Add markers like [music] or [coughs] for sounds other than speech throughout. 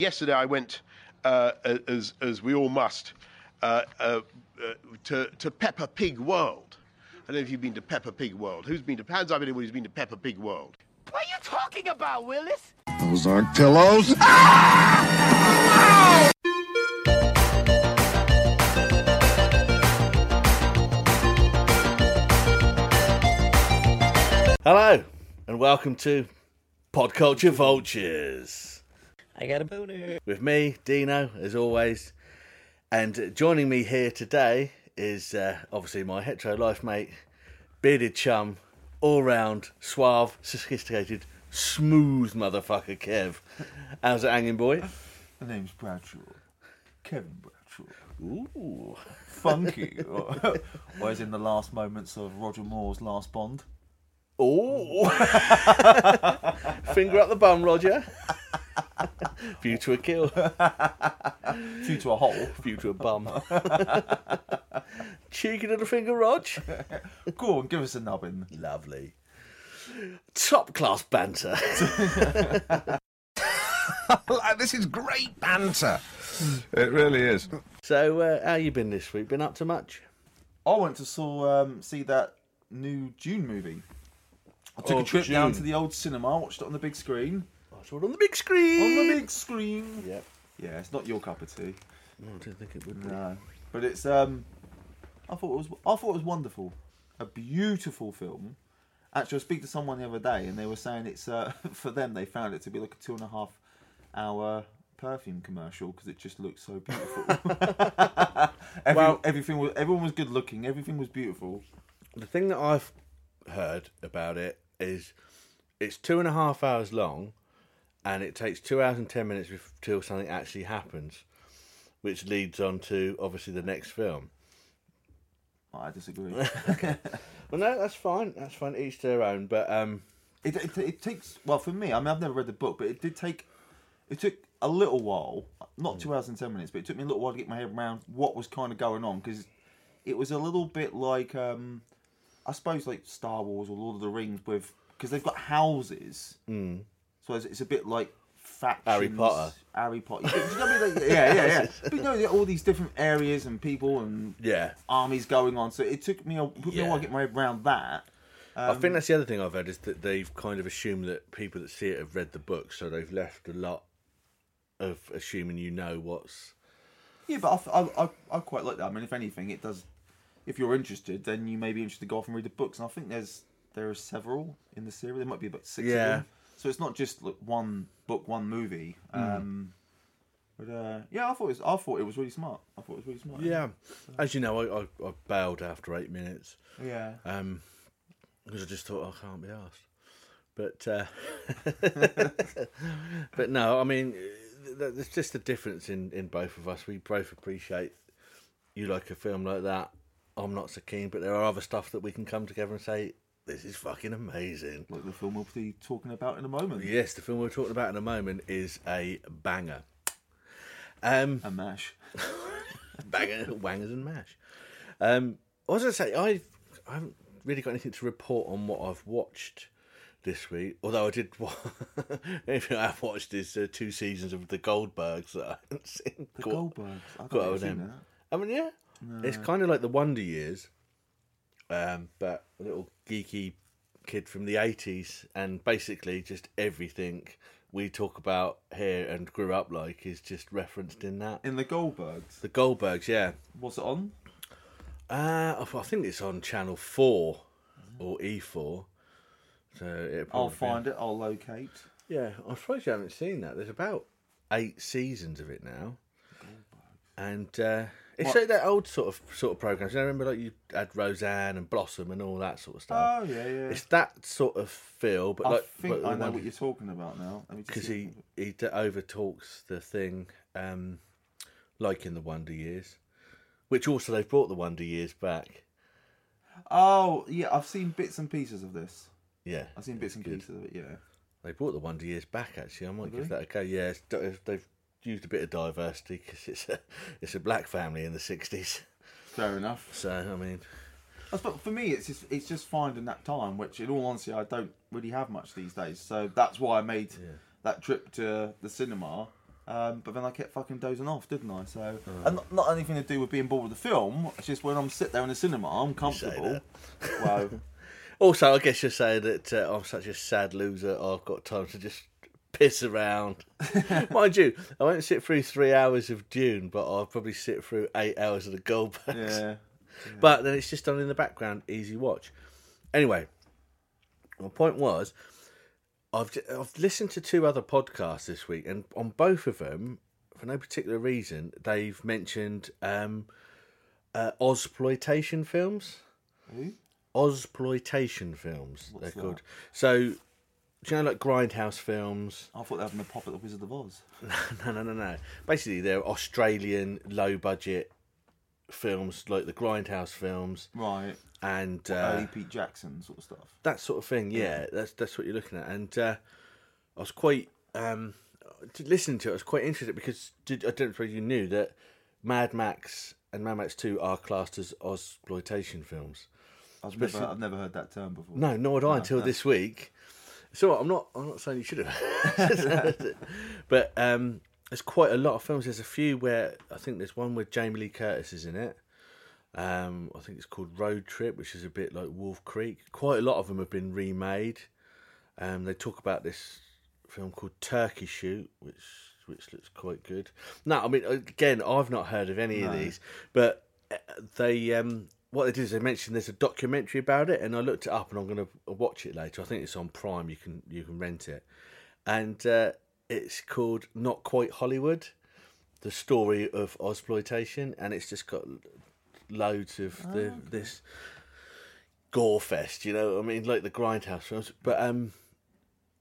Yesterday, I went, uh, as as we all must, uh, uh, uh, to to Peppa Pig World. I don't know if you've been to Peppa Pig World. Who's been to? Hands up anyone who's been to Peppa Pig World. What are you talking about, Willis? Those aren't pillows. [laughs] Ah! Hello, and welcome to Pod Culture Vultures. I got a boner. With me, Dino, as always. And joining me here today is uh, obviously my hetero life mate, bearded chum, all round, suave, sophisticated, smooth motherfucker Kev. How's it hanging, boy? The name's Bradshaw. Kevin Bradshaw. Ooh. Funky. or, or as in the last moments of Roger Moore's last Bond. Ooh. [laughs] Finger up the bum, Roger. [laughs] View to a kill. Few to a hole. Few to a bum. [laughs] Cheeky little finger, Rog. Go on, give us a nubbin. Lovely. Top class banter. [laughs] this is great banter. It really is. so, uh, how you been this week? Been up to much? I went to saw um, see that new Dune movie. I took Oh, a trip down to the old cinema, watched it on the big screen. I saw it on the big screen. On the big screen. Yep. Yeah, it's not your cup of tea. No, I didn't think it would be. No, but it's um, I thought it was I thought it was wonderful, a beautiful film. Actually, I speak to someone the other day, and they were saying it's uh, [laughs] for them. They found it to be like a two and a half hour perfume commercial because it just looked so beautiful. [laughs] Every, Well- everything was everyone was good looking. Everything was beautiful. The thing that I've heard about it is it's two and a half hours long and it takes two hours and ten minutes until something actually happens, which leads on to obviously the next film. I disagree. [laughs] Well, no, that's fine. That's fine. Each their own. But um, it, it, it takes well for me. I mean, I've never read the book, but it did take. It took a little while, not two hours and ten minutes, but it took me a little while to get my head around what was kind of going on because it was a little bit like, um, I suppose, like Star Wars or Lord of the Rings with because they've got houses, mm. So it's, it's a bit like factions. Harry Potter. Harry Potter. You know I mean? Like, yeah, yeah, yeah. [laughs] But you know, all these different areas and people and yeah, armies going on. So it took me a, took me a while to get my head around that. I think um, that's the other thing I've heard is that they've kind of assumed that people that see it have read the book, so they've left a lot of assuming you know what's. Yeah, but I, I, I, I quite like that. I mean, if anything, it does. If you're interested, then you may be interested to go off and read the books. And I think there's there are several in the series. There might be about six Yeah. So it's not just like one book, one movie. Um, but uh, yeah, I thought it was, I thought it was really smart. I thought it was really smart. Yeah, as you know, I, I, I bailed after eight minutes. yeah. Um, because I just thought "Oh, I can't be asked. But uh, [laughs] but no, I mean, th- th- there's just a difference in in both of us. We both appreciate you like a film like that. I'm not so keen, but there are other stuff that we can come together and say this is fucking amazing. Like the film we'll be talking about in a moment. Yes, the film we're talking about in a moment is a banger. Um, A mash. [laughs] banger, wangers and mash. Um, I was going to say I, I haven't really got anything to report on what I've watched this week. Although I did, [laughs] anything I've watched is uh, two seasons of the Goldbergs that I haven't seen. The Got- Goldbergs. I got don't over have seen them. that. I mean, yeah, it's kind of like the Wonder Years, um, but a little geeky kid from the eighties, and basically just everything we talk about here and grew up like is just referenced in that. In the Goldbergs. The Goldbergs, yeah. What's it on? Uh, I think it's on Channel Four or E4. So it I'll find it. I'll locate. Yeah, I'm surprised you haven't seen that. There's about eight seasons of it now, and uh, it's What- like that old sort of sort of programs. I remember like you had Roseanne and Blossom and all that sort of stuff. Oh yeah, yeah. It's that sort of feel, but I like think I know what you're talking about now. Let me just because he he d- overtalks the thing, um, like in the Wonder Years, which also they've brought the Wonder Years back. Oh yeah, I've seen bits and pieces of this. Yeah, I've seen bits and good. pieces of it. Yeah. They brought the Wonder Years back. Actually, I might Have give they? that a go. Yeah, they've used a bit of diversity because it's a it's a black family in the '60s. Fair enough. So I mean, suppose for me, it's just it's just finding that time, which in all honesty, I don't really have much these days. So that's why I made that trip to the cinema Um, but then I kept fucking dozing off, didn't I? So, and not, not anything to do with being bored with the film. It's just when I'm sit there in the cinema, I'm comfortable. Well, [laughs] Also, I guess you're saying that uh, I'm such a sad loser. I've got time to just piss around. [laughs] Mind you, I won't sit through three hours of Dune, but I'll probably sit through eight hours of the Goldbergs. yeah. But then it's just on in the background, easy watch. Anyway, my point was, I've I've listened to two other podcasts this week, and on both of them, for no particular reason, they've mentioned um, uh, Ozploitation films. Who? Ozploitation films, What's they're called. So, do you know like Grindhouse films? I thought they were having a pop at the Wizard of Oz. [laughs] no, no, no, no. Basically, they're Australian low budget films, like the Grindhouse films, Right. and uh, Early Pete Jackson sort of stuff. that sort of thing. Yeah, that's that's what you're looking at. And uh, I was quite um, to listen to it. I was quite interested because did, I don't know if you knew that Mad Max and Mad Max Two are classed as Ozploitation films. I've never, I've never heard that term before. No, nor had I until this week. So I'm not. I'm not saying you should have. [laughs] but um, there's quite a lot of films. There's a few where I think there's one where Jamie Lee Curtis is in it. Um, I think it's called Road Trip, which is a bit like Wolf Creek. Quite a lot of them have been remade. Um, they talk about this film called Turkey Shoot, which which looks quite good. No, I mean again, I've not heard of any of these, but uh, they um, what they did is they mentioned there's a documentary about it, and I looked it up, and I'm going to watch it later. I think it's on Prime. You can you can rent it, and uh, it's called Not Quite Hollywood, the story of Ozploitation, and it's just got loads of the this gore fest. You know, I mean, like the Grindhouse films, but um.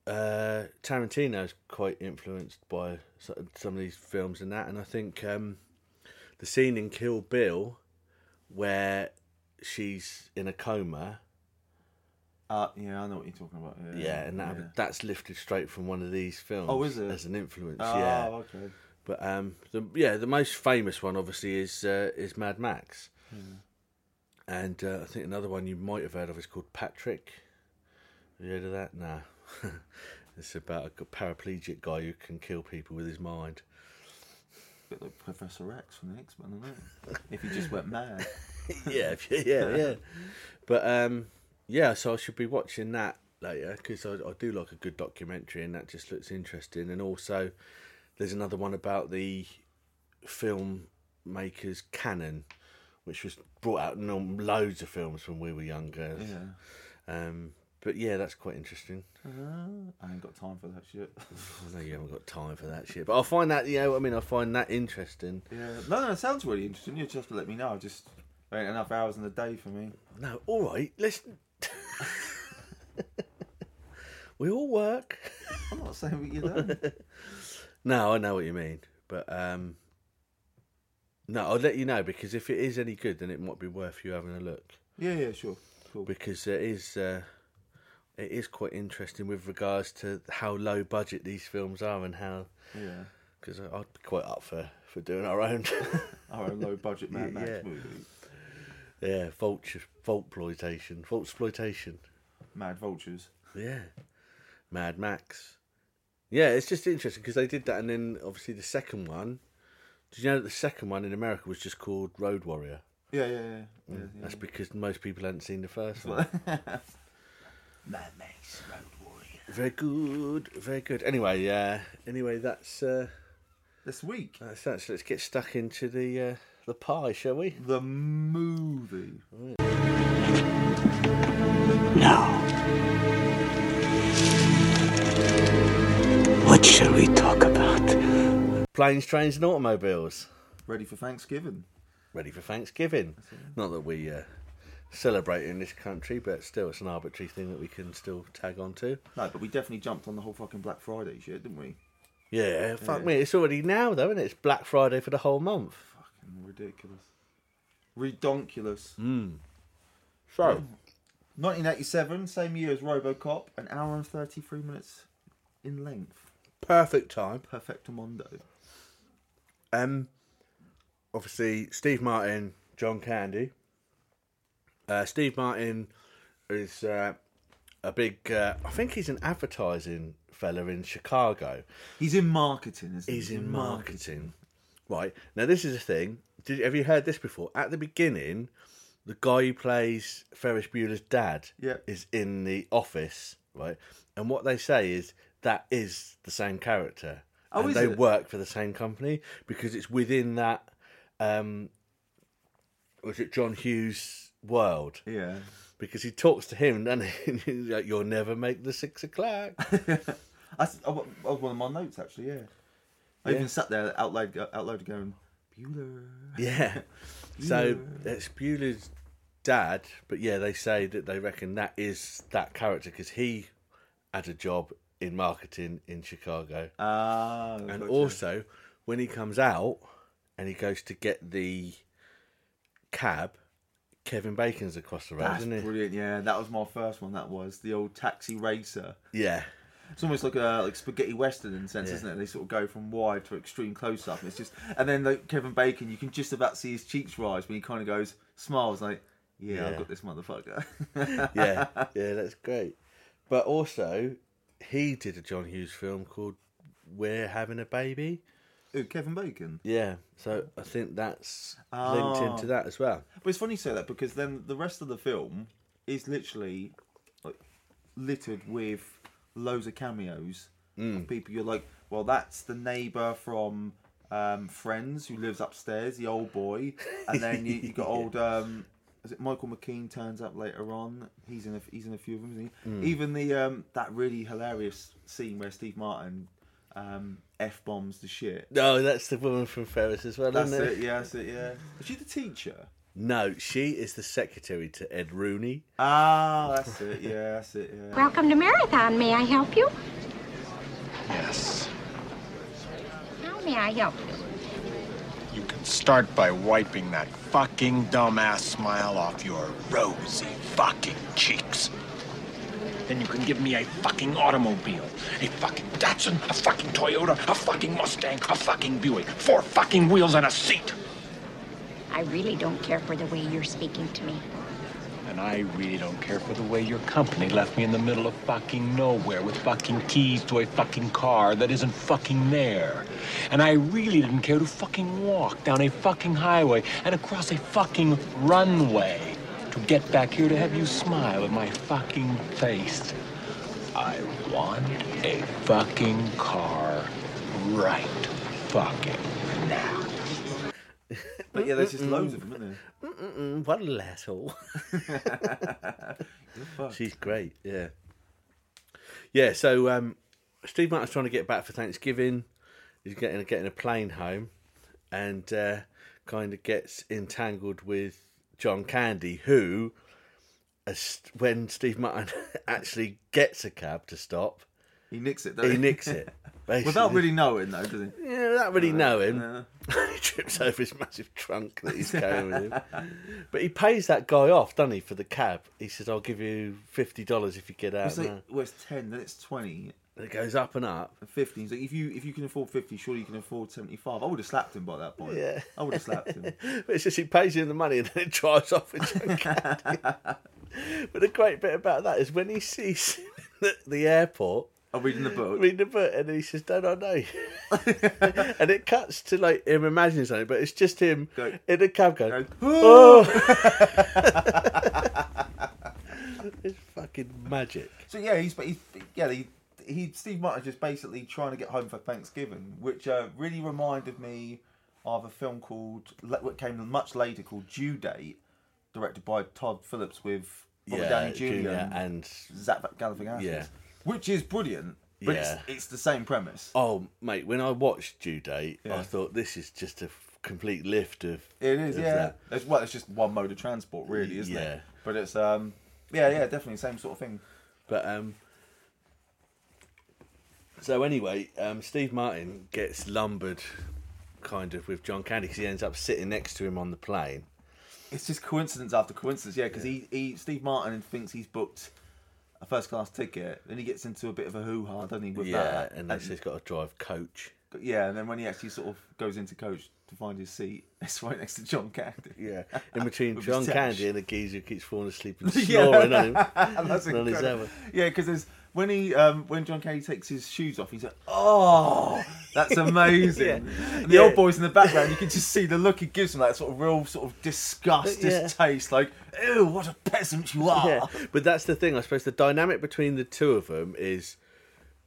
Uh, Tarantino's quite influenced by some of these films and that, and I think um, the scene in Kill Bill where she's in a coma. Uh, yeah, I know what you're talking about. Yeah, Yeah, and that yeah. that's lifted straight from one of these films. Oh, is it? as an influence? Oh, yeah, okay. but um, the yeah, the most famous one obviously is uh, is Mad Max, Hmm. and uh, I think another one you might have heard of is called Patrick. Have you heard of that? Nah. [laughs] it's about a paraplegic guy who can kill people with his mind. bit like Professor X from the X Men, isn't it? if he just went mad. [laughs] [laughs] [laughs] [laughs] yeah, yeah, yeah. But um, yeah, so I should be watching that later because I, I do like a good documentary, and that just looks interesting. And also, there's another one about the filmmakers Cannon, which was brought out in loads of films when we were younger. Yeah. Um, but yeah, that's quite interesting. I ain't got time for that shit. I know you haven't got time for that shit, but I find that you know, I mean, I find that interesting. yeah. No, no, it sounds really interesting. You just have to let me know. Just there ain't enough hours in the day for me. No, all right, listen. [laughs] we all work. I'm not saying what you [laughs] don't. No, I know what you mean, but um, no, I'll let you know because if it is any good, then it might be worth you having a look yeah, yeah, sure. Cool. because it is uh, it is quite interesting with regards to how low budget these films are and how Yeah. because I'd be quite up for for doing our own. [laughs] Our own low budget Mad Max Yeah. movie. Yeah, vulture, vultploitation, vultsploitation. Mad Vultures. Yeah, Mad Max. Yeah, it's just interesting because they did that, and then obviously the second one. Did you know that the second one in America was just called Road Warrior? Yeah, yeah, yeah. yeah, yeah. That's because most people hadn't seen the first [laughs] one. Mad Max Road Warrior. very good, very good. Anyway, uh, anyway, that's uh, This week, that's that. So let's get stuck into the uh, the pie, shall we? the movie. Now. What shall we talk about? Planes, trains, and automobiles. Ready for Thanksgiving. Ready for Thanksgiving. Not that we uh, celebrate in this country, but still, it's an arbitrary thing that we can still tag on to. No, but we definitely jumped on the whole fucking Black Friday shit, didn't we? Yeah, fuck me. It's already now, though, isn't it? It's Black Friday for the whole month. Ridiculous. Redonkulous. So, 1987, same year as RoboCop, an hour and 33 minutes in length. perfect time. Perfecto Mondo. Um, obviously, Steve Martin, John Candy. Uh, Steve Martin is uh, a big. Uh, I think he's an advertising fella in Chicago. He's in marketing, isn't he? He's in marketing. Right. Now, this is a thing. Did, have you heard this before? At the beginning, the guy who plays Ferris Bueller's dad Yeah. is in the office, right? And what they say is that is the same character. Oh, and they it? work for the same company because it's within that, um, was it John Hughes world? Yeah. Because he talks to him, [laughs] and he's like, "You'll never make the six o'clock." [laughs] That's that was one of my notes actually. Yeah. I Yeah. even sat there out loud, out loud going, Bueller. Yeah. [laughs] So it's Bueller's dad, but yeah, they say that they reckon that is that character because he had a job in marketing in Chicago, Ah. and gotcha. also when he comes out and he goes to get the cab, Kevin Bacon's across the road, That's isn't he? brilliant. Yeah, that was my first one. That was the old taxi racer. Yeah, It's almost like a like spaghetti western in a sense, Yeah. isn't it? They sort of go from wide to extreme close up. It's just, and then like Kevin Bacon, you can just about see his cheeks rise when he kind of goes, smiles like, "Yeah, I've got this motherfucker." [laughs] yeah, [laughs] yeah, that's great. But also, he did a John Hughes film called "We're Having a Baby." Who, Kevin Bacon. Yeah, so I think that's linked Oh. into that as well. But it's funny you say that because then the rest of the film is literally like littered with loads of cameos of people. You're like, well, that's the neighbour from um, Friends who lives upstairs, the old boy, and then you, you [laughs] got old. Um, is it Michael McKean turns up later on? He's in a he's in a few of them. Isn't he? Even the um, that really hilarious scene where Steve Martin um, f bombs the shit. No, that's the woman from Ferris as well, That's isn't it. it? Yeah, that's it. Yeah. Is she the teacher? No, she is the secretary to Ed Rooney. Ah, that's it. Yeah, that's it. Yeah. Welcome to Marathon. May I help you? Yes. How may I help you? You can start by wiping that fucking dumbass smile off your rosy fucking cheeks. Then you can give me a fucking automobile, a fucking Datsun, a fucking Toyota, a fucking Mustang, a fucking Buick, four fucking wheels and a seat. I really don't care for the way you're speaking to me. And I really don't care for the way your company left me in the middle of fucking nowhere with fucking keys to a fucking car that isn't fucking there. And I really didn't care to fucking walk down a fucking highway and across a fucking runway to get back here to have you smile in my fucking face. I want a fucking car right fucking. But yeah, there's just loads of them, isn't there? Mm, what a asshole. [laughs] She's great, yeah. Yeah, so um, Steve Martin's trying to get back for Thanksgiving. He's getting getting a plane home, and uh, kind of gets entangled with John Candy, who, as, when Steve Martin [laughs] actually gets a cab to stop, He nicks it, doesn't he nicks it. [laughs] Without really knowing, though, does he? Yeah, without really knowing. [laughs] He trips over his massive trunk that he's [laughs] carrying with him. But he pays that guy off, doesn't he, for the cab? He says, I'll give you $50 if you get out. It's like, now." well, it's 10, then it's 20, And it goes up and up. and 50. He's like, if you, if you can afford 50, surely you can afford 75. I would have slapped him by that point. Yeah. I would have slapped him. [laughs] But it's just he pays him the money and then it drives off with John Candy. but the great bit about that is when he sees him at the airport, I'm reading the book. reading the book, and then he says, Don't I know [laughs] and it cuts to like him imagining something, but it's just him Go- in the cab going, "Oh!" [laughs] It's fucking magic. So yeah, he's, he's yeah he, he Steve Martin just basically trying to get home for Thanksgiving, which uh, really reminded me of a film called what came much later called Due Date, directed by Todd Phillips with Robert Downey Jr. And Zach Galifianakis, Yeah. Which is brilliant. But Yeah. it's, it's the same premise. oh mate, when I watched Due Date, I thought this is just a f- complete lift of It is, of yeah. that. It's, well, it's just one mode of transport, really, isn't Yeah. it? But it's um, yeah, yeah, definitely same sort of thing. But um, so anyway, um, Steve Martin gets lumbered kind of with John Candy because he ends up sitting next to him on the plane. It's just coincidence after coincidence, yeah. Because he, he, Steve Martin thinks he's booked a first class ticket, then he gets into a bit of a hoo ha, doesn't he? With yeah, that, and say he's got to drive coach. yeah, and then when he actually sort of goes into coach to find his seat, [laughs] it's right next to John Candy. Yeah, in [laughs] between John. Candy and the geezer who keeps falling asleep and [laughs] Yeah. snoring on him. That's on his incredible. Yeah, because there's when he um, when John Candy takes his shoes off, he's like, "Oh, that's [laughs] amazing." And the Yeah. old boys in the background, you can just see the look he gives them, that sort of real sort of disgust, Yeah. distaste, like, "Ew, what a peasant you are." yeah, but that's the thing. I suppose the dynamic between the two of them is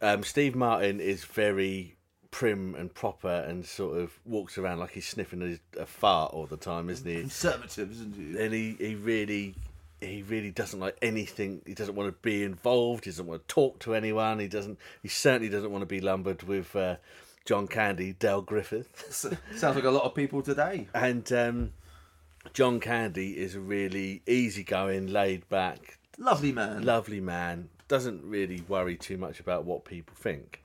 um, Steve Martin is very prim and proper and sort of walks around like he's sniffing a, a fart all the time, isn't he? Conservative, isn't he? and he, he really he really doesn't like anything. He doesn't want to be involved. He doesn't want to talk to anyone. He doesn't he certainly doesn't want to be lumbered with uh, john candy Del Griffith. [laughs] Sounds like a lot of people today. and um, john candy is a really easygoing laid back Lovely man. lovely man. Doesn't really worry too much about what people think.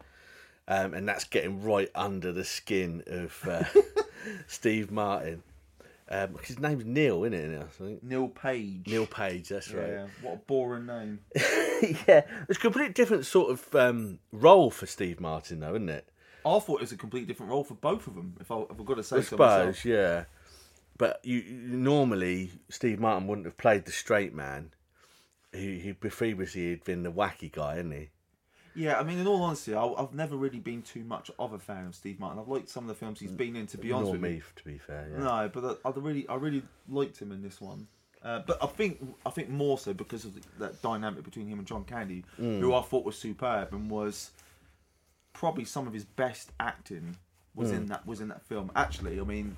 Um, and that's getting right under the skin of uh, [laughs] steve martin um, his name's neil isn't it I think? Neil Page. neil page that's right Yeah, what a boring name. [laughs] yeah, it's a completely different sort of um, role for Steve Martin, though, isn't it? I thought it was a completely different role for both of them. If, I, if I've got to say I so suppose, myself. yeah. But you, normally Steve Martin wouldn't have played the straight man. He, he previously he'd been the wacky guy, hadn't he? Yeah, I mean, in all honesty, I, I've never really been too much of a fan of Steve Martin. I've liked some of the films he's been in. To be honest Nor with me, you, to be fair. Yeah. no, but I, I really, I really liked him in this one. Uh, but I think, I think more so because of the, that dynamic between him and John Candy, Mm. who I thought was superb and was probably some of his best acting was Mm. in that was in that film. Actually, I mean,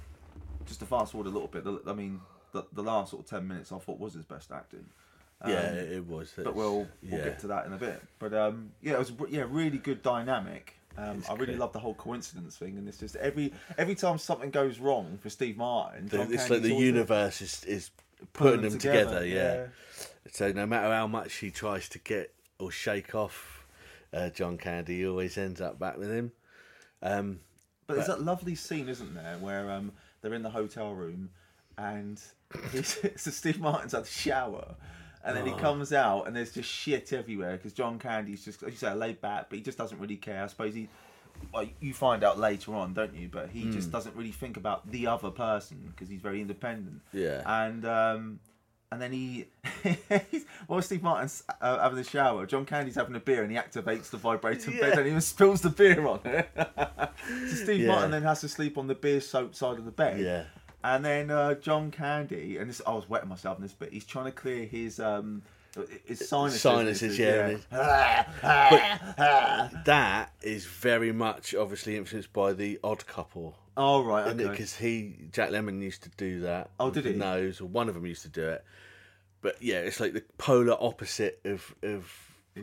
just to fast forward a little bit, the, I mean, the, the last sort of ten minutes I thought was his best acting. Um, yeah, it, it was. but we'll we'll yeah. get to that in a bit. But um, yeah, it was yeah really good dynamic. Um, I really love the whole coincidence thing, and it's just every every time something goes wrong for Steve Martin, The- it's Candy's like the universe is, is putting them together, yeah. yeah. So no matter how much he tries to get or shake off uh, John Candy, he always ends up back with him. Um, But there's that lovely scene, isn't there, where um, they're in the hotel room and [laughs] he's, so Steve Martin's had a shower. And then he comes out and there's just shit everywhere because John Candy's just, as you say, laid back, but he just doesn't really care. I suppose he, well, you find out later on, don't you? But he just doesn't really think about the other person because he's very independent. Yeah. And um, and then he, [laughs] while Steve Martin's uh, having a shower, John Candy's having a beer and he activates the vibrating bed [laughs] and he even spills the beer on it. [laughs] so Steve Yeah. Martin then has to sleep on the beer soaked side of the bed. Yeah. And then uh, John Candy, and this I was wetting myself in this bit. He's trying to clear his um his sinuses. Sinuses, yeah, [laughs] that is very much obviously influenced by the Odd Couple. Oh right, okay. Because he, Jack Lemmon, used to do that. Oh, did he? Nose, or one of them used to do it. But yeah, it's like the polar opposite of of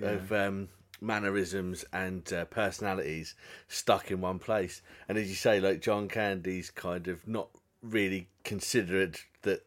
of um, mannerisms and uh, personalities stuck in one place. And as you say, like John Candy's kind of not really considered that.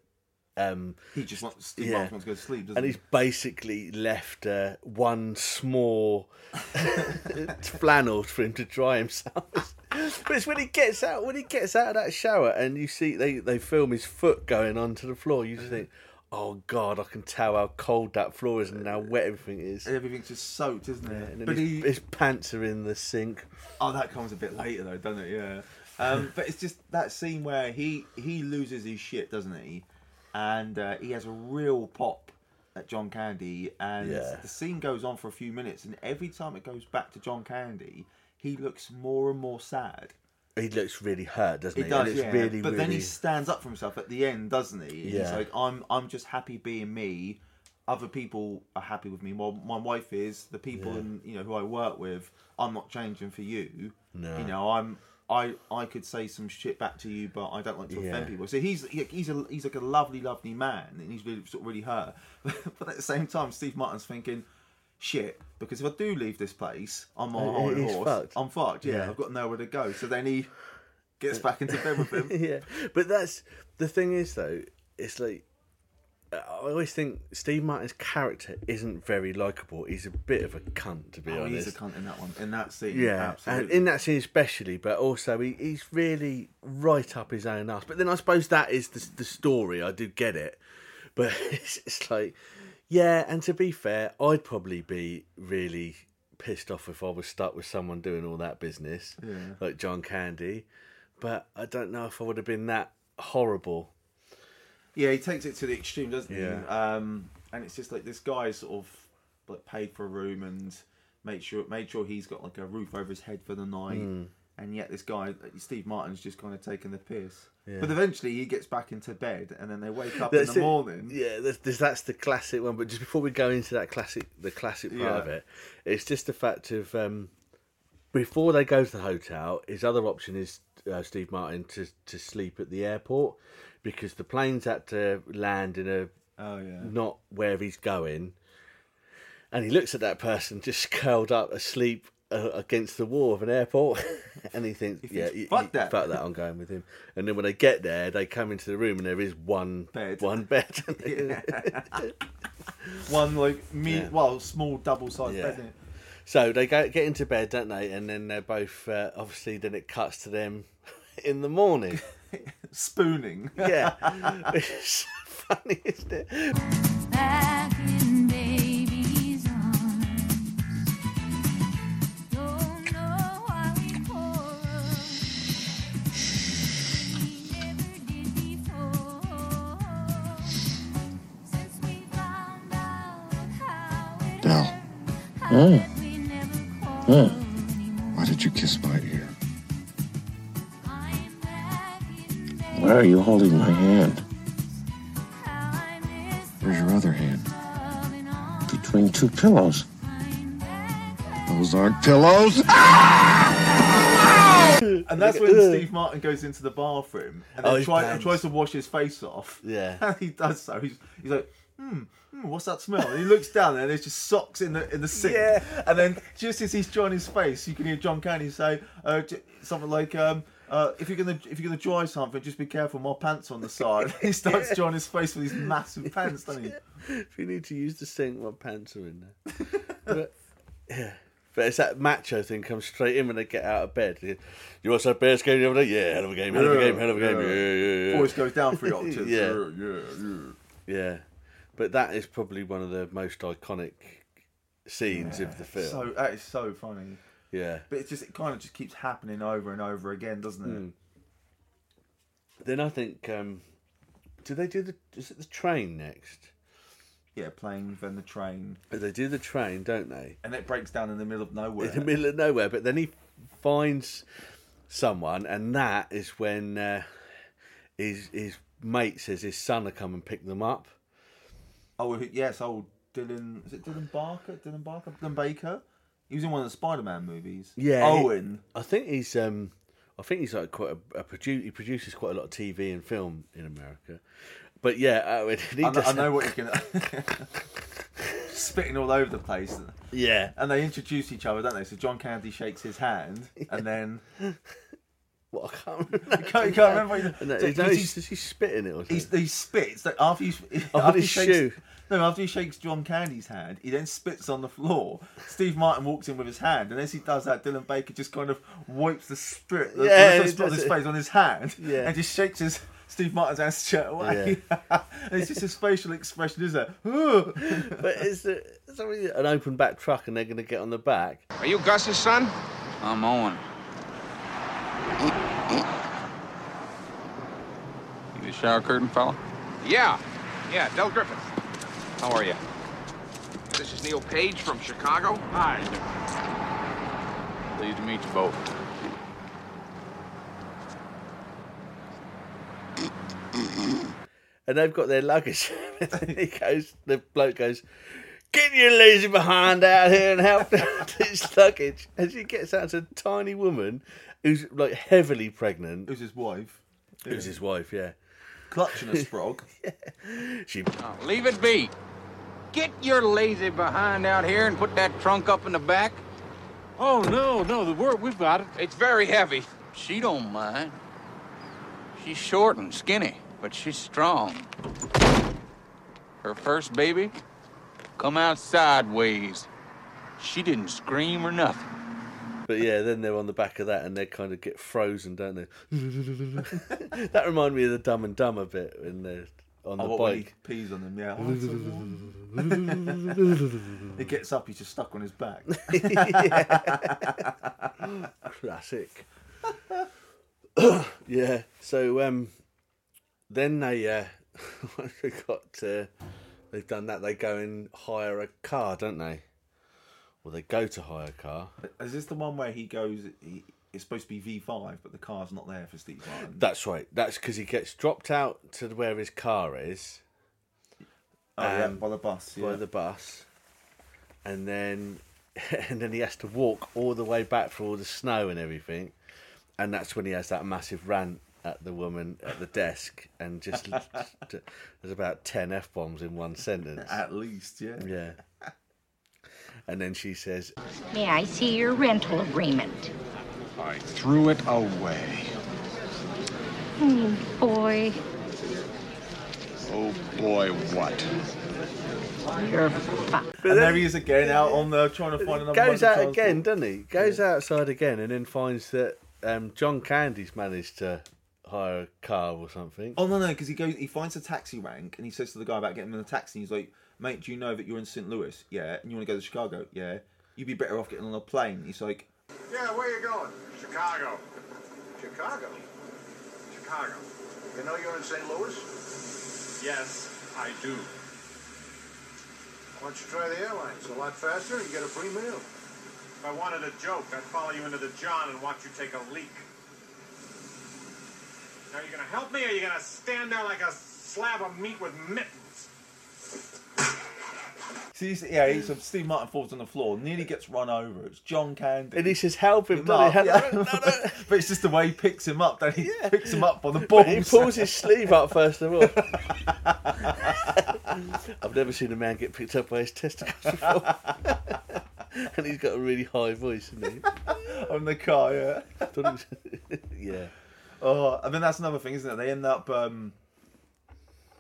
Um, He just wants Steve Yeah. Wants to go to sleep, doesn't and he? he's basically left uh, one small [laughs] flannel for him to dry himself. [laughs] but it's when he gets out, when he gets out of that shower, and you see they they film his foot going onto the floor. You just think, oh god, I can tell how cold that floor is and how wet everything is. And everything's just soaked, isn't it? And but his, he, his pants are in the sink. Oh, that comes a bit later though, doesn't it? Yeah. Um, but it's just that scene where he he loses his shit, doesn't he? And uh, he has a real pop at John Candy, and Yeah. the scene goes on for a few minutes, and every time it goes back to John Candy, he looks more and more sad. He looks really hurt, doesn't He he? does, it's yeah. really, but really. then he stands up for himself at the end, doesn't he? And He's Yeah. like, "I'm, I'm just happy being me. Other people are happy with me. Well, my wife is. The people, in, you know, who I work with, I'm not changing for you. No. You know, I'm. I, I could say some shit back to you, but I don't like to Yeah. offend people. So he's he's a he's like a lovely, lovely man, and he's really sort of really hurt. [laughs] but at the same time, Steve Martin's thinking, shit, because if I do leave this place, I'm on a high he's horse. fucked. I'm fucked. Yeah, Yeah. I've got nowhere to go. So then he gets back into bed with him. [laughs] yeah, but that's the thing is though. It's like I always think Steve Martin's character isn't very likable. He's a bit of a cunt, to be Oh, honest. he's a cunt in that one, in that scene. Yeah, absolutely. and in that scene especially, but also he, he's really right up his own ass. But then I suppose that is the, the story. I do get it, but [laughs] it's, it's like, yeah. And to be fair, I'd probably be really pissed off if I was stuck with someone doing all that business, like John Candy. But I don't know if I would have been that horrible. Yeah, he takes it to the extreme, doesn't he? Yeah. Um, and it's just like this guy sort of like paid for a room, and make sure made sure he's got like a roof over his head for the night. Hmm. And yet this guy, Steve Martin's just kind of taking the piss. But eventually he gets back into bed, and then they wake up in the it. morning. Yeah, that's, that's- that's the classic one. But just before we go into that classic, the classic part of it, it's just the fact of um, before they go to the hotel, his other option is uh, Steve Martin to to sleep at the airport because the plane's had to land in a Oh yeah. not where he's going, and he looks at that person just curled up asleep. Uh, against the wall of an airport, [laughs] and he thinks, "Yeah, thinks, "Fuck y- that." fuck that, I'm going with him." And then when they get there, they come into the room, and there is one Bed. one bed. [laughs] [laughs] One like me, Yeah. well, small double sized Yeah. bed. So they go get into bed, don't they? And then they're both uh, obviously. Then it cuts to them in the morning. [laughs] Spooning. [laughs] Yeah, it's funny, isn't it? Back in baby's arms. Don't know why we quarrel. We never did before. Since we found out how it Dell. happened, mm. we never mm. quarrel anymore. Why did you kiss my ear? Why are you holding my hand how I miss Where's your other hand? between two pillows? Those aren't pillows. [laughs] And that's when Steve Martin goes into the bathroom and Oh, then his try, pants. tries to wash his face off. Yeah. And [laughs] he does so. He's, he's like, hmm, hmm, what's that smell? And he looks down and there's just socks in the in the sink. Yeah. And then just as he's drying his face, you can hear John Candy say uh, j- something like, um, uh, if you're gonna if you're gonna dry something, just be careful. My pants on the side. [laughs] he starts drying his face with these massive pants, doesn't he? If you need to use the sink, my pants are in there. [laughs] but yeah. But it's that macho thing comes straight in when they get out of bed. You watched that Bears game the other day? Yeah, hell of a game, hell of a game, hell of a game. yeah. Yeah, yeah, yeah. Voice goes down three [laughs] octaves. Yeah. yeah, yeah. Yeah, but that is probably one of the most iconic scenes of the film. So that is so funny. Yeah. But it just it kind of just keeps happening over and over again, doesn't it? Mm. Then I think, um, do they do the? Is it the train next? Yeah, playing then the train, But They do the train, don't they? and it breaks down in the middle of nowhere. In the middle of nowhere, but then he finds someone, and that is when uh, his his mate says his son will come and pick them up. Oh yes, old Dylan. Is it Dylan Barker? Dylan Barker? Dylan Baker? He was in one of the Spider-Man movies. Yeah, Owen. I think he's um, I think he's like quite a, a produ- He produces quite a lot of TV and film in America. But yeah, uh, [laughs] he I know, I know what you can. [laughs] Spitting all over the place, Yeah, and they introduce each other, don't they? So John Candy shakes his hand, [laughs] and then what I can't remember. you can't, you can't remember. What he, No, so- no, he's, he's, he's spitting it or something. he's, he spits like, after he On after he his shakes, shoe. No, after he shakes John Candy's hand, he then spits on the floor. Steve Martin walks in with his hand, and as he does that, Dylan Baker just kind of wipes the spit, the, Yeah, the he spit on his face on his hand, Yeah. and just shakes his Steve Martin's ass straight away. and [laughs] it's just his facial expression, is it? [laughs] but is there something an open back truck and they're going to get on the back? Are you Gus's son? I'm Owen. You the shower curtain fella? Yeah. Yeah, Del Griffith. How are you? This is Neil Page from Chicago. Hi. Pleased to meet you both. and they've got their luggage. and [laughs] he goes, the bloke goes, "Get your lazy behind out here and help out his luggage." And she gets out, it's a tiny woman who's like heavily pregnant. Who's his wife? Who's his wife? Yeah, Clutching a sprog. [laughs] she. Now, leave it be. Get your lazy behind out here and put that trunk up in the back. Oh, no, no, the word, we've got it. It's very heavy. She don't mind. She's short and skinny, but she's strong. Her first baby come out sideways. She didn't scream or nothing. But yeah, then they're on the back of that and they kind of get frozen, don't they? [laughs] that reminded me of the Dumb and Dumber bit when they're on Oh, the what, when he bike. pees on him, yeah. [laughs] he gets up, he's just stuck on his back. [laughs] Classic. [coughs] yeah. So um, then they uh, [laughs] got uh, they've done that. They go and hire a car, don't they? Well, they go to hire a car. Is this the one where he goes? He, it's supposed to be V5, but the car's not there for Steve Martin. That's right. That's because he gets dropped out to where his car is. Oh, yeah, um, by the bus, By yeah. the bus, and then [laughs] and then he has to walk all the way back through all the snow and everything, and that's when he has that massive rant at the woman at the desk, and just [laughs] there's about ten f bombs in one sentence. At least, yeah. Yeah. And then she says, May I see your rental agreement? I threw it away. Oh, boy. Oh boy, what? You're fucked. and there he is again, out on the trying to find another. goes mode of out again, doesn't he? Goes outside again, and then finds that um, John Candy's managed to hire a car or something. Oh no, no, because he goes, he finds a taxi rank, and he says to the guy about getting in a taxi. And He's like, "Mate, do you know that you're in St. Louis? Yeah, and you want to go to Chicago? Yeah, you'd be better off getting on a plane." He's like, Yeah, where you going? Chicago. Chicago? Chicago. You know you're in St. Louis? Yes, I do. Why don't you try the airline? It's a lot faster and you get a free meal. If I wanted a joke, I'd follow you into the John and watch you take a leak. Now, you gonna help me, or you gonna stand there like a slab of meat with mittens? "See, yeah." He's, so Steve Martin falls on the floor, nearly gets run over. It's John Candy. And he says, "Help him!" Him doesn't he? up, Help- but it's just the way he picks him up. That he picks him up by the But balls. he pulls his sleeve up first of all. [laughs] [laughs] I've never seen a man get picked up by his testicles before. [laughs] and he's got a really high voice, isn't he? on the car. Yeah. Thought he was- yeah. Oh, I mean that's another thing, isn't it? They end up. Um,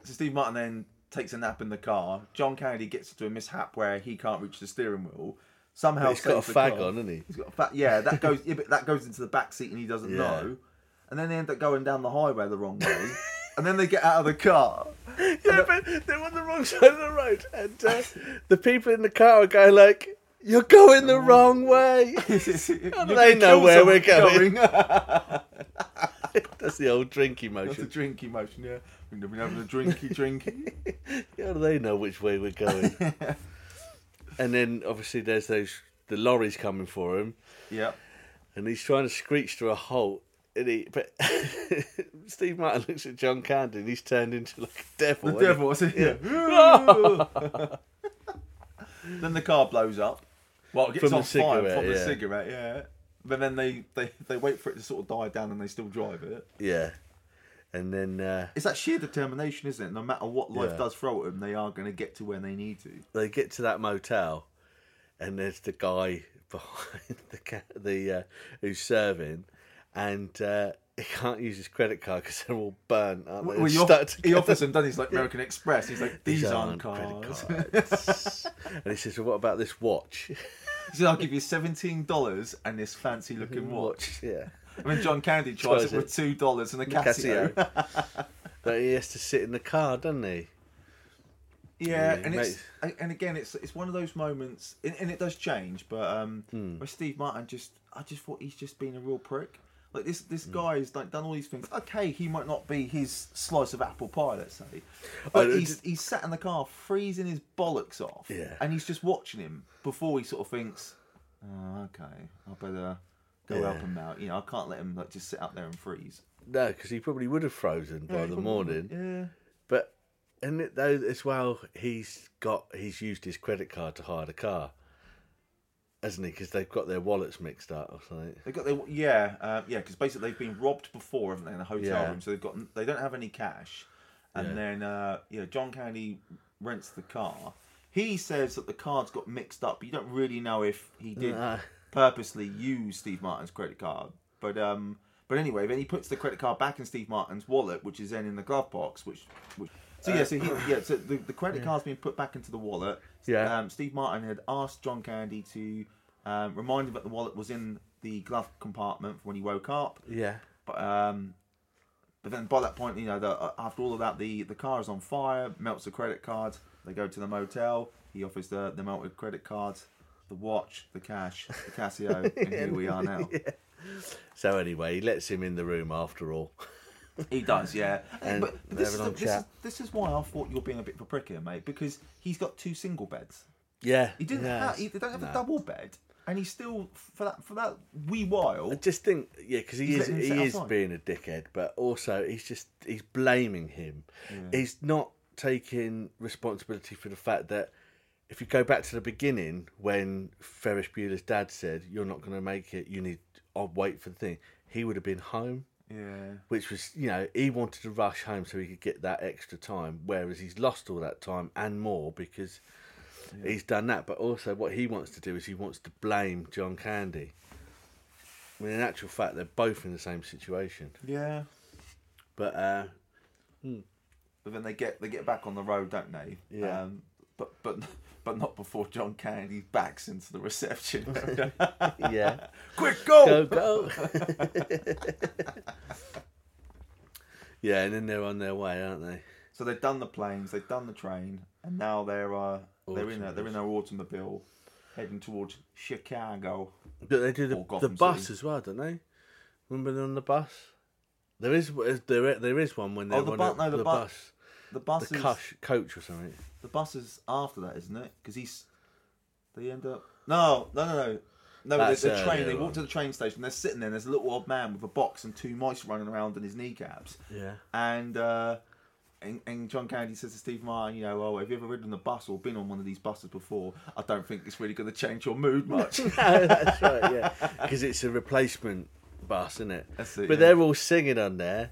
so Steve Martin then takes a nap in the car. John Candy gets into a mishap where he can't reach the steering wheel. Somehow But he's got a fag car. on, hasn't he? He's got a fag. Yeah, that goes. yeah, but that goes into the back seat and he doesn't Yeah. know. And then they end up going down the highway the wrong way. and then they get out of the car. [laughs] Yeah, but they're on the wrong side of the road, and uh, the people in the car are going like, "You're going the [laughs] wrong way." [laughs] How do they know where we're someone going? [laughs] That's the old drinky That's the motion. drinky motion, yeah. We've been having a drinky drinky. [laughs] How do they know which way we're going? [laughs] and then obviously there's those the lorries coming for him, Yeah. and he's trying to screech to a halt. And he, but Steve Martin looks at John Candy, and he's turned into like a devil. The hasn't he? devil, Yeah. then the car blows up. Well, it gets From on fire cigarette, from the yeah. cigarette, yeah. But then they, they, they wait for it to sort of die down and they still drive it. yeah. And then uh, It's that sheer determination, isn't it? No matter what life Yeah. does throw at them, they are going to get to where they need to. they get to that motel, and there's the guy [laughs] behind the ca- the uh, who's serving, and uh, he can't use his credit card because they're all burnt. Aren't they? Well, he, Stuck off, he together. offers them, doesn't he? He's like American Express. He's like, these, aren't, credit cards. [laughs] and he says, "Well, what about this watch?" [laughs] he said, I'll give you $17 and this fancy looking watch. yeah. I mean, John Candy tries Tries it with $2 and a Casio. Casio. [laughs] [laughs] But he has to sit in the car, doesn't he? Yeah, Yeah, and it's and again, it's it's one of those moments, and, and it does change. But um, Hmm. Steve Martin just, I just thought he's just been a real prick. Like this, this Hmm. guy's like done all these things. Okay, he might not be his slice of apple pie, let's say, but he's he's sat in the car freezing his bollocks off, Yeah. and he's just watching him before he sort of thinks, oh, okay, I better go help him out. You know, I can't let him like just sit up there and freeze. No, because he probably would have frozen by Yeah, he the morning. yeah. But and it though as well, he's got he's used his credit card to hire the car, hasn't he? Because they've got their wallets mixed up or something. They got their yeah, uh, yeah, because basically they've been robbed before, haven't they, in a hotel Yeah. room? So they've got they don't have any cash, and Yeah. then uh, yeah, John Candy rents the car. He says that the cards got mixed up, you don't really know if he did No. purposely use Steve Martin's credit card. But um, but anyway, then he puts the credit card back in Steve Martin's wallet, which is then in the glove box, which which. So yeah, so he, yeah, so the, the credit Yeah. card's been put back into the wallet. Yeah. Um, Steve Martin had asked John Candy to um, remind him that the wallet was in the glove compartment when he woke up. Yeah. But um, but then by that point, you know, the, uh, after all of that, the the car is on fire, melts the credit card. They go to the motel. He offers the the melted credit cards, the watch, the cash, the Casio, [laughs] and here we are now. Yeah. So anyway, he lets him in the room after all. [laughs] [laughs] He does, yeah. And but they this is, the, this, is, this is why I thought you were being a bit of a prick here, mate, because he's got two single beds. Yeah, He didn't. have, he, they don't have No. a double bed, and he's still for that for that wee while. I just think, yeah, because he is he is outside. being a dickhead, but also he's just he's blaming him. He's not taking responsibility for the fact that if you go back to the beginning when Ferris Bueller's dad said, "You're not going to make it. You need. I'll wait for the thing." He would have been home. Yeah. Which was, you know, he wanted to rush home so he could get that extra time, whereas he's lost all that time and more because he's done that. But also, what he wants to do is he wants to blame John Candy. I mean, in actual fact, they're both in the same situation. Yeah. But uh, But then they get they get back on the road, don't they? Yeah. Um, but but but not before John Candy backs into the reception. [laughs] [laughs] yeah, Quick, go! go, go. [laughs] yeah, and then they're on their way, aren't they? So they've done the planes, they've done the train, and now they're uh, they're in a, they're in their automobile, heading towards Chicago. But they do the, the bus City. as well, don't they? Remember they're on the bus? There is there there is one when they're Oh, the on bu- a- no, the the bu- bus, The bus the is coach, coach or something. the bus is after that, isn't it? Because he's they end up no no no no. No, That's the, the train. They walk to the train station. They're sitting there. and There's a little old man with a box and two mice running around in his kneecaps. Yeah. And uh, and, and John Candy says to Steve Martin, you know, oh, have you ever ridden a bus or been on one of these buses before? I don't think it's really going to change your mood [laughs] much. no, that's right, yeah. Because it's a replacement bus, isn't it? That's it, but yeah. they're all singing on there,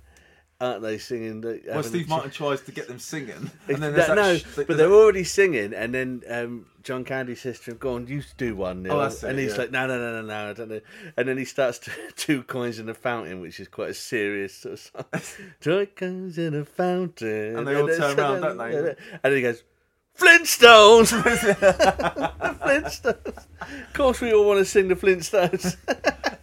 aren't they? Singing. The, well, Steve Martin tries to get them singing, and then that- that no, sh- but they're that- already singing, and then um, John Candy says to him, "Go on, you do one." Neil." Oh, that's it, and he's yeah. like, "No, no, no, no, no, I don't know." And then he starts to [laughs] two coins in a fountain, which is quite a serious sort of song. [laughs] Two coins in a fountain, And they all turn around, don't they? And then he goes. Flintstones! the [laughs] Flintstones! Of course, we all want to sing the Flintstones.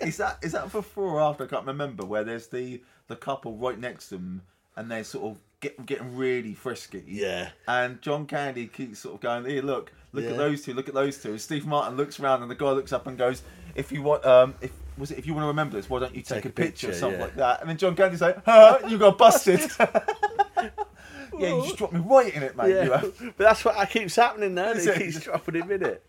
Is that is that before or after? I can't remember. Where there's the the couple right next to them, and they're sort of get, getting really frisky. Yeah. And John Candy keeps sort of going, "Here, look, look Yeah. at those two, look at those two. And Steve Martin looks around, and the guy looks up and goes, "If you want, um, if was it, if you want to remember this, why don't you take, Take a, a picture, or something yeah. like that?" And then John Candy's like, "Huh, you got busted." [laughs] yeah, you just dropped me right in it, mate. You yeah. [laughs] have. But that's what keeps happening now. He keeps dropping him in it.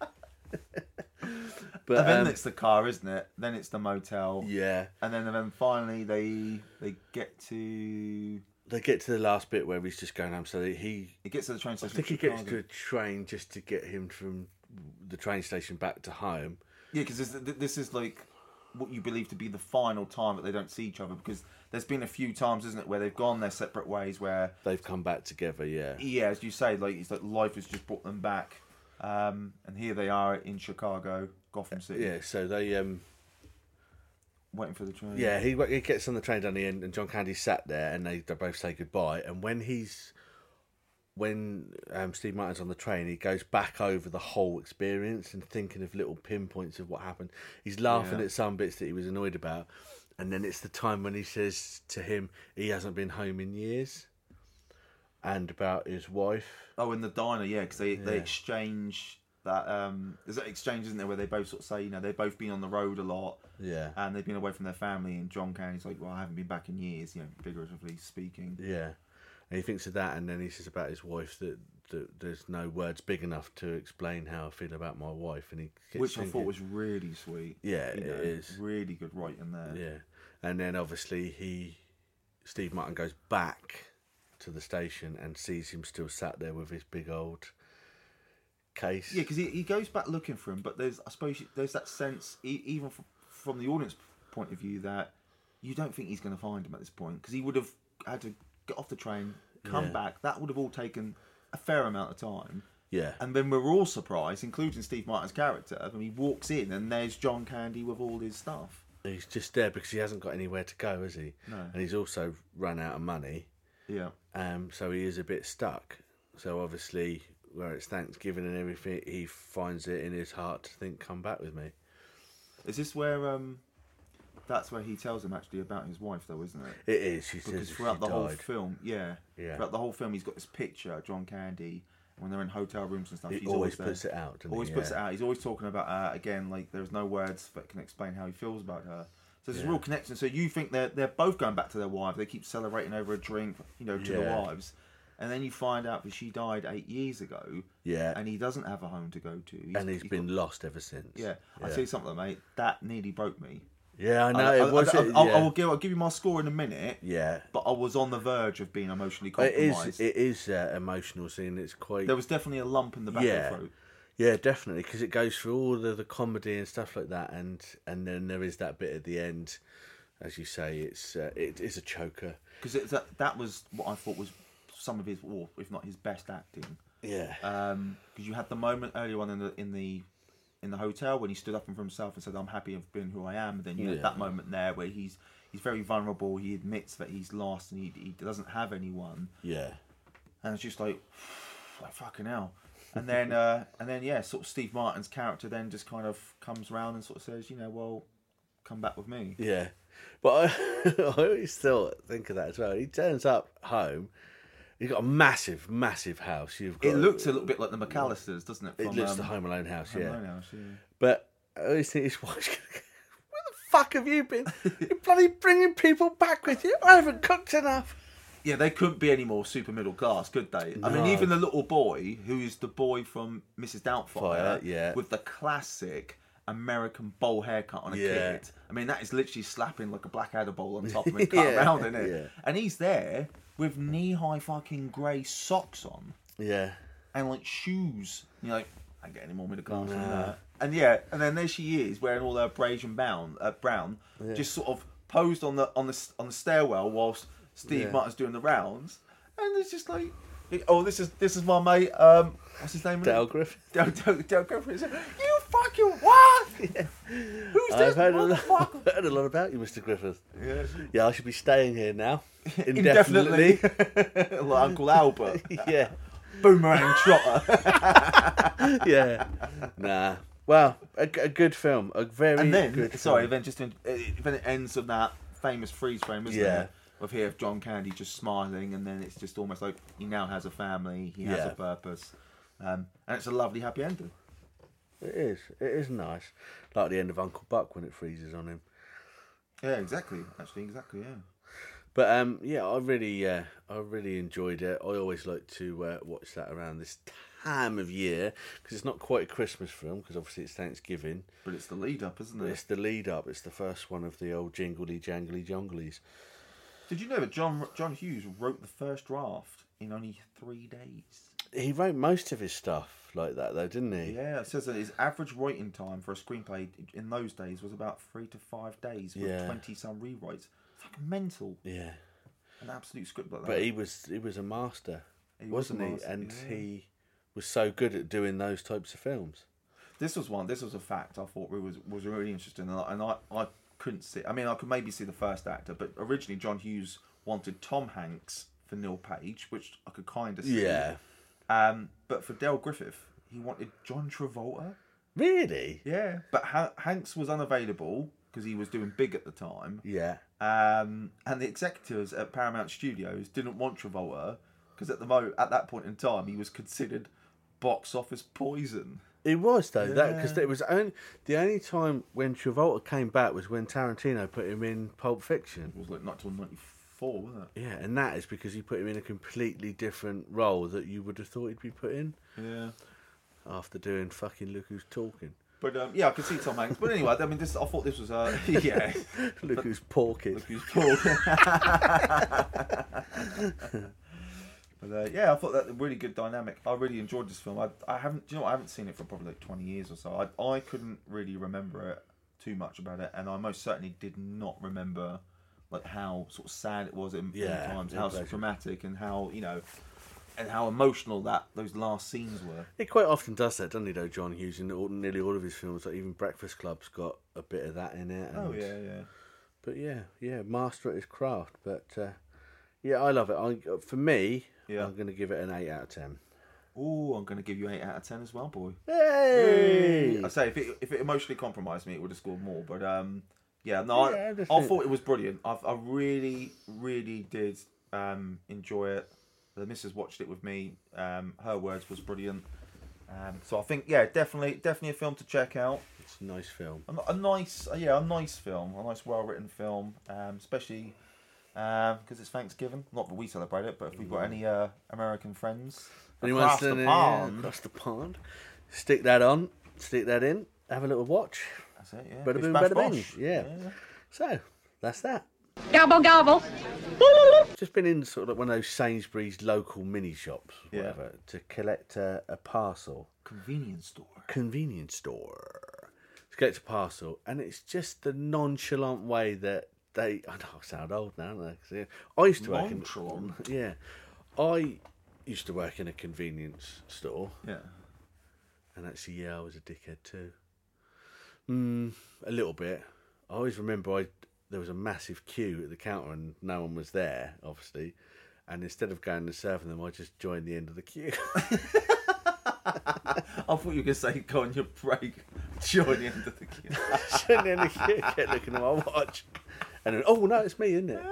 But and then um, it's the car, isn't it? Then it's the motel. yeah. And then, and then finally they they get to they get to the last bit where he's just going home. So he, he gets to the train station. I think he gets to a train just to get him from the train station back to home. Yeah, because this, this is like what you believe to be the final time that they don't see each other. Because there's been a few times, isn't it, where they've gone their separate ways. Where They've come back together. Yeah, yeah, as you say, like it's like life has just brought them back. Um, and here they are in Chicago, Gotham City, yeah. So they, um, waiting for the train. yeah, he he gets on the train down the end, and John Candy sat there, and they, they both say goodbye. And when he's when um, Steve Martin's on the train, he goes back over the whole experience and thinking of little pinpoints of what happened. He's laughing Yeah. at some bits that he was annoyed about, and then it's the time when he says to him he hasn't been home in years, and about his wife. Oh, in the diner, yeah, because they, they exchange that. Um, there's that exchange, isn't there, where they both sort of say, you know, they've both been on the road a lot. Yeah. And they've been away from their family, and John Candy's like, well, I haven't been back in years, you know, figuratively speaking. Yeah, and he thinks of that, and then he says about his wife that, that there's no words big enough to explain how I feel about my wife, and he gets Which I thought was really sweet. Yeah, you know, is. Really good writing there. Yeah, and then obviously he, Steve Martin goes back to the station and sees him still sat there with his big old case. Yeah, because he, he goes back looking for him, but there's I suppose there's that sense, even from, from the audience point of view, that you don't think he's going to find him at this point because he would have had to get off the train, come Yeah. back. That would have all taken a fair amount of time. Yeah. And then we're all surprised, including Steve Martin's character, when he walks in and there's John Candy with all his stuff. He's just there because he hasn't got anywhere to go, has he? No. And he's also run out of money. Yeah. Um, so he is a bit stuck. So obviously, where it's Thanksgiving and everything, he finds it in his heart to think, "Come back with me." Is this where um, that's where he tells him actually about his wife, though, isn't it? It is. She because says throughout the whole film, yeah, Yeah. throughout the whole film, he's got this picture of John Candy when they're in hotel rooms and stuff. He always there. puts it out, doesn't he? always puts it out. He's always talking about her again. Like there's no words that can explain how he feels about her. So there's a real connection. So you think they're they're both going back to their wives. They keep celebrating over a drink, you know, to the wives. And then you find out that she died eight years ago. Yeah. and he doesn't have a home to go to. and he's been lost ever since. Yeah, I yeah. tell you something, mate. That nearly broke me. Yeah, I know. I, it was. I, it- will give, I'll give you my score in a minute. Yeah. but I was on the verge of being emotionally It is. compromised. It is uh, emotional scene. It's quite. There was definitely a lump in the back yeah. of the throat. Yeah, definitely, because it goes through all the, the comedy and stuff like that, and and then there is that bit at the end, as you say, it's uh, it is a choker. because that that was what I thought was some of his, or if not his best acting. Yeah. Because you had the moment earlier on in the in the in the hotel when he stood up for himself and said, "I'm happy of being who I am." And then you Yeah. had that moment there where he's he's very vulnerable. He admits that he's lost and he, he doesn't have anyone. Yeah. And it's just like, [sighs] like fucking hell. And then uh, [laughs] and then yeah, sort of Steve Martin's character then just kind of comes around and sort of says, you know, well, come back with me. Yeah, but I, [laughs] I always still think of that as well. He turns up home. He's got a massive, massive house. You've got It looks a little bit like the McAllisters, doesn't it? It looks um, the Home Alone house, Home yeah. Alone house, yeah. But I always think his [laughs] wife's gonna go, Where the fuck have you been? [laughs] You're bloody bringing people back with you. I haven't cooked enough. Yeah, they couldn't be any more super middle class, could they? I mean, even the little boy, who is the boy from Mrs. Doubtfire, Fire, yeah. with the classic American bowl haircut on a Yeah. kid. I mean, that is literally slapping like a Blackadder bowl on top of him [laughs] cut Yeah, around in it. yeah. And he's there with knee high fucking grey socks on Yeah. and like shoes. You're like, I get any more middle class than Nah. that. And yeah, and then there she is wearing all her beige and brown, uh, brown, just sort of posed on the on the on the stairwell whilst Steve Yeah. Martin's doing the rounds, and it's just like, oh, this is this is my mate. Um, what's his name? Dale Griffin. [laughs] Dale, Dale, Dale Griffin. Like, You fucking what? [laughs] Who's I've this heard a, lot, motherfucker? [laughs] heard a lot about you, Mr. Griffith. Yeah. Yeah, I should be staying here now. Indefinitely. Indefinitely. like Uncle Albert. yeah. Boomerang trotter. yeah. Nah. Well, a, a good film. A very and then good sorry, film. then just in, uh, then it ends on that famous freeze frame, isn't Yeah. it? Of here, John Candy just smiling, and then it's just almost like he now has a family, he has Yeah. a purpose, um, and it's a lovely happy ending. It is. It is nice. Like the end of Uncle Buck when it freezes on him. Yeah, exactly. Actually, exactly. Yeah. But um, yeah, I really, uh, I really enjoyed it. I always like to uh, watch that around this time of year because it's not quite a Christmas film because obviously it's Thanksgiving. But it's the lead up, isn't it? it's the lead up. It's the first one of the old jingly jangly jonglies. Did you know that John John Hughes wrote the first draft in only three days? He wrote most of his stuff like that though, didn't he? Yeah, it says that his average writing time for a screenplay in those days was about three to five days with Yeah. twenty some rewrites. It's Fucking mental. Yeah. An absolute script like that. But he was he was a master, He was a wasn't he? And yeah. he was so good at doing those types of films. This was one. This was a fact I thought was was really interesting, and I, and I, I couldn't see. I mean, I could maybe see the first actor, but originally John Hughes wanted Tom Hanks for Neil Page, which I could kind of see. Yeah. Um, but for Del Griffith, he wanted John Travolta. Really? Yeah. But ha- Hanks was unavailable because he was doing Big at the time. Yeah. Um, and the executives at Paramount Studios didn't want Travolta because at the mo- at that point in time he was considered box office poison. It was though that because it was only the only time when Travolta came back was when Tarantino put him in Pulp Fiction. It was like not till '94, wasn't it? Yeah, and that is because he put him in a completely different role that you would have thought he'd be put in Yeah. after doing fucking Look Who's Talking. But um, yeah, I could see Tom Hanks. But anyway, I mean, this I thought this was uh, [laughs] yeah. [laughs] Look Who's Porking. Look who's [laughs] talking. But uh, yeah, I thought that a really good dynamic. I really enjoyed this film. I, I haven't, you know? I haven't seen it for probably like twenty years or so. I I couldn't really remember it too much about it, and I most certainly did not remember like how sort of sad it was in, in times, yeah, how exactly. dramatic, and how you know, and how emotional that those last scenes were. He quite often does that, doesn't he? Though John Hughes in all, nearly all of his films, like even Breakfast Club's got a bit of that in it. Oh yeah, yeah. But yeah, yeah, master at his craft. But uh, yeah, I love it. I, for me, Yeah. I'm going to give it an eight out of ten. Oh, I'm going to give you eight out of ten as well, boy. Hey! I say if it if it emotionally compromised me, it would have scored more. But um, yeah, no, Yeah, I I, thought it was brilliant. I, I really, really did um enjoy it. The missus watched it with me. Um, her words was brilliant. Um, so I think yeah, definitely, definitely a film to check out. It's a nice film. A, a nice, uh, yeah, a nice film, a nice, well written film. Um, especially because it's Thanksgiving. Not that we celebrate it, but if we've got any uh, American friends Anyone across the standing pond, across the pond, stick that on, stick that in, have a little watch. That's it, yeah. Bada Bish boom, bash bada bing. bosh. Yeah. Yeah. So that's that. Gobble, gobble. Just been in sort of one of those Sainsbury's local mini shops, Yeah. whatever, to collect a, a parcel. convenience store. Convenience store. To collect a parcel, and it's just the nonchalant way that they. [laughs] I know I sound old now, don't I? I used to work in. [laughs] Yeah, I used to work in a convenience store. Yeah. And actually, yeah, I was a dickhead too. Mm, a little bit. I always remember I there was a massive queue at the counter and no one was there, obviously. And instead of going and serving them, I just joined the end of the queue. [laughs] I thought you were going to say go on your break, join the end of the queue. joined the end of the queue, kept looking at my watch. And then, oh no, it's me, isn't it?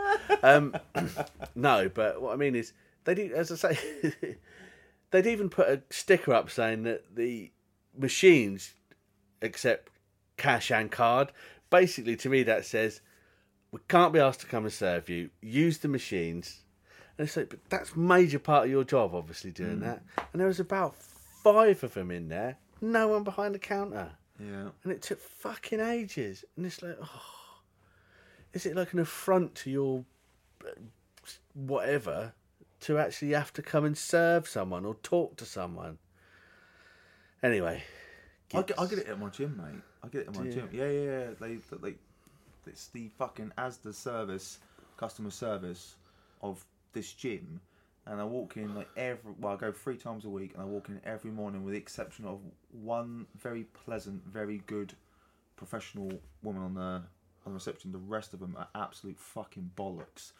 Um, [clears throat] no, but what I mean is, they did, as I say, [laughs] they'd even put a sticker up saying that the machines accept cash and card. Basically, to me, that says we can't be asked to come and serve you. Use the machines. And it's like, but that's major part of your job, obviously, doing Mm. that. And there was about five of them in there. No one behind the counter. Yeah. And it took fucking ages. And it's like, oh, is it like an affront to your whatever to actually have to come and serve someone or talk to someone? Anyway, I get, I get it at my gym, mate. I get it at my gym. Yeah, yeah, yeah. They, they, it's the fucking as the service, customer service of this gym, and I walk in like every. Well, I go three times a week, and I walk in every morning, with the exception of one very pleasant, very good, professional woman on the on the reception. The rest of them are absolute fucking bollocks.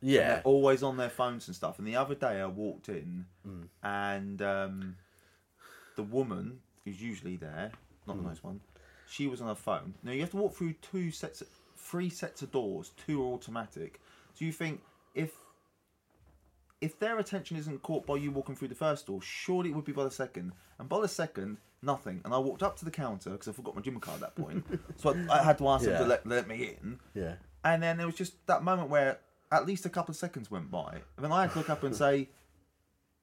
And Yeah. they're always on their phones and stuff. And the other day, I walked in, Mm. and um, the woman who's usually there, not the Mm. nice one, she was on her phone. Now you have to walk through two sets, of, three sets of doors. Two are automatic. So you think if if their attention isn't caught by you walking through the first door, surely it would be by the second. And by the second, nothing. And I walked up to the counter because I forgot my gym card at that point. so I, I had to ask them to let, let me in. Yeah. And then there was just that moment where at least a couple of seconds went by. And then I had to look up and say,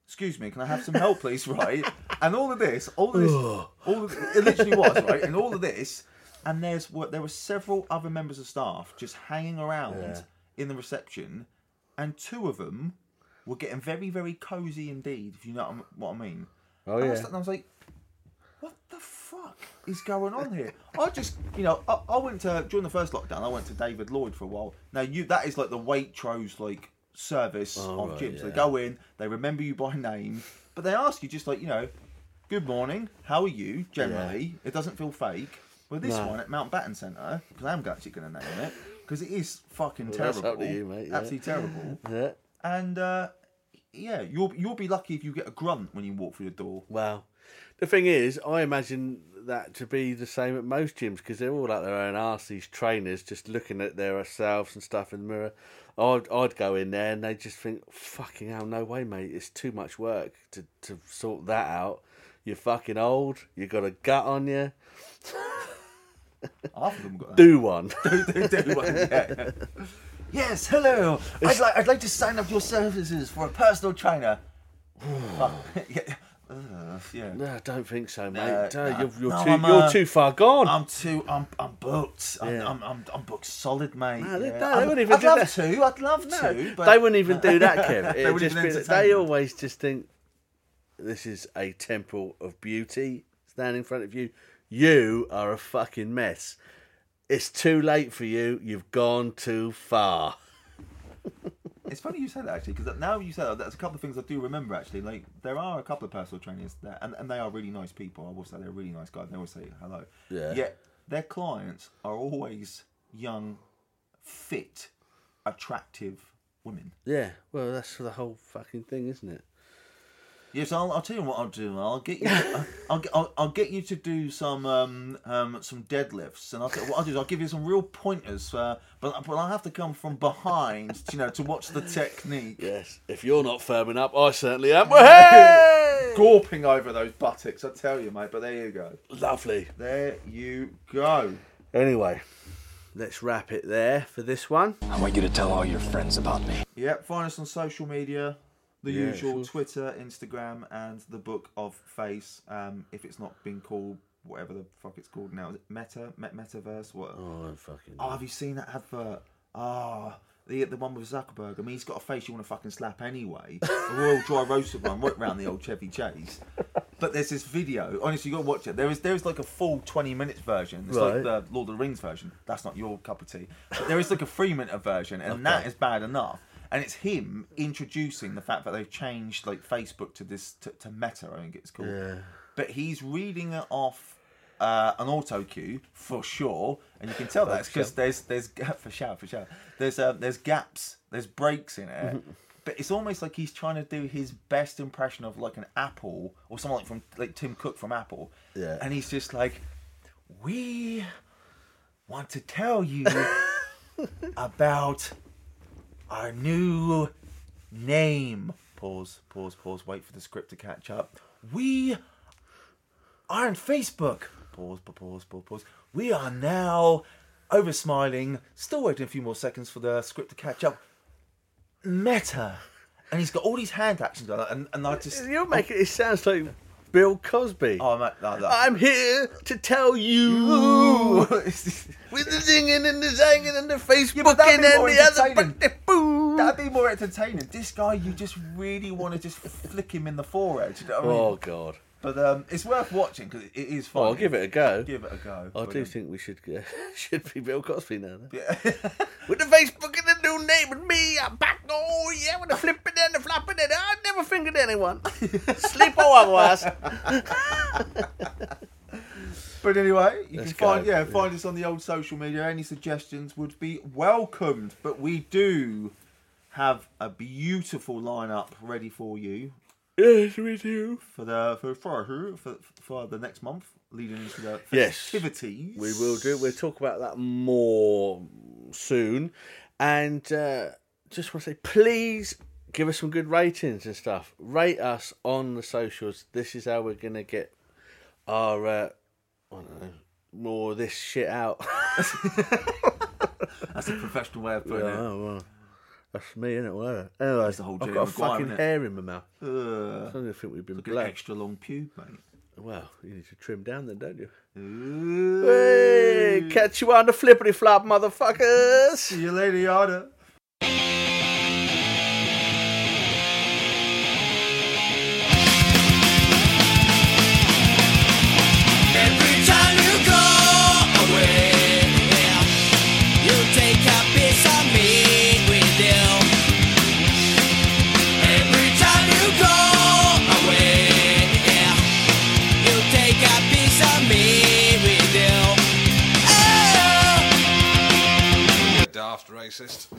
Excuse me, can I have some help, please? [laughs] Right? And all of this, all of this, [sighs] all of, it literally was, right? And all of this, and there's what there were several other members of staff just hanging around Yeah. in the reception, and two of them were getting very, very cozy indeed, if you know what I mean. Oh, And I was, yeah. and I was like, what the fuck is going on here? I just, you know, I, I went to during the first lockdown. I went to David Lloyd for a while. Now you, that is like the Waitrose like service Oh, of right, gyms. They go in, they remember you by name, but they ask you just like, you know, good morning, how are you? Generally, it doesn't feel fake. Well, this No. one at Mountbatten Centre, because I'm actually going to name it, because it is fucking Well, that's terrible. up to you, mate, yeah. Absolutely terrible. [laughs] Yeah. And uh, yeah, you'll you'll be lucky if you get a grunt when you walk through the door. Well, the thing is, I imagine that to be the same at most gyms because they're all out their own arse, these trainers, just looking at themselves and stuff in the mirror. I'd, I'd go in there and they just think, fucking hell, no way, mate. It's too much work to, to sort that out. You're fucking old. You've got a gut on you. [laughs] Half of them got. [laughs] Do one. [laughs] do, do, do one, yeah. Yes, hello. I'd like, I'd like to sign up your services for a personal trainer. [sighs] Yeah. Yeah. No, I don't think so, mate. Uh, No, no. you're you're No, too I'm, you're uh, too far gone. I'm too. I'm. I'm booked. I'm. Yeah. I'm, I'm, I'm booked solid, mate. No, they- Yeah. they I'd- wouldn't even I'd do love that. to. I'd love No, to. But they wouldn't even do that, Kev. [laughs] they just be, they always just think this is a temple of beauty standing in front of you. You are a fucking mess. It's too late for you. You've gone too far. It's funny you say that actually, because now you say that, there's a couple of things I do remember actually. Like there are a couple of personal trainers there, and, and they are really nice people. I will say they're really nice guys. They always say hello. Yeah. Yet their clients are always young, fit, attractive women. Yeah, well, that's the whole fucking thing, isn't it? Yes, I'll, I'll tell you what I'll do. I'll get you. [laughs] I'll, I'll, I'll, I'll get you to do some um, um, some deadlifts, and I'll what I'll do is I'll give you some real pointers. Uh, but but I'll have to come from behind, you know, to watch the technique. Yes. If you're not firming up, I certainly am. Hey! [laughs] Gawping over those buttocks, I tell you, mate. But there you go. Lovely. There you go. Anyway, let's wrap it there for this one. I want you to tell all your friends about me. Yep, find us on social media, the Yeah, usual sure. Twitter, Instagram, and the Book of Face. Um, if it's not been called whatever the fuck it's called now, is it Meta, Met Metaverse? What? Oh, I'm fucking. Oh, have you seen that advert? Ah, the the one with Zuckerberg. I mean, he's got a face you want to fucking slap anyway. A Royal Dry Roaster run right round the old Chevy Chase. But there's this video. Honestly, you got to watch it. There is there is like a full 20 minutes version. It's Right. like the Lord of the Rings version. That's not your cup of tea. But there is like a three minute version, and that is bad enough. And it's him introducing the fact that they've changed like Facebook to this to, to Meta, I think it's called. Yeah. But he's reading it off uh, an auto cue for sure, and you can tell that's because there's there's [laughs] for sure for sure there's uh, there's gaps, there's breaks in it. [laughs] But it's almost like he's trying to do his best impression of like an Apple or someone like from like Tim Cook from Apple. Yeah. And he's just like, we want to tell you [laughs] about our new name. Pause, pause, pause. Wait for the script to catch up. We are on Facebook. Pause, pa- pause, pause, pause. We are now over smiling. Still waiting a few more seconds for the script to catch up. Meta. And he's got all these hand actions on it, and, and I just. You're making it sounds like Bill Cosby. Oh, mate, no, no. I'm here to tell you [laughs] with the singing and the singing and the Facebook that'd and the other. That'd be more entertaining. This guy, you just really want to just flick him in the forehead. You know what I mean? Oh God. But um, it's worth watching because it is fun. Well, I'll give it a go. Give it a go. I But, do um, think we should uh, [laughs] should be Bill Cosby now. then. Yeah. [laughs] with the Facebook and the new name and me, I'm back. Oh yeah, with the flipping and the flopping and I never fingered anyone. [laughs] Sleep or otherwise. But anyway, you Let's can find go. yeah, find us on the old social media. Any suggestions would be welcomed. But we do have a beautiful lineup ready for you Yes, we do. for the for for, for, for the next month, leading into the Yes. festivities. We will do. We'll talk about that more soon. And uh, just want to say, please give us some good ratings and stuff. Rate us on the socials. This is how we're going to get our, uh, I don't know, more this shit out. [laughs] That's a professional way of putting Yeah, it. oh, well, that's me, isn't it? Well, anyway, That's the whole I've Jerry got a Maguire, fucking innit? hair in my mouth. Ugh. I don't think we've been Look at black. extra long pube, mate. Well, you need to trim down then, don't you? Ooh. Hey, catch you on the flippity flop, motherfuckers. See you later, Yada. racist.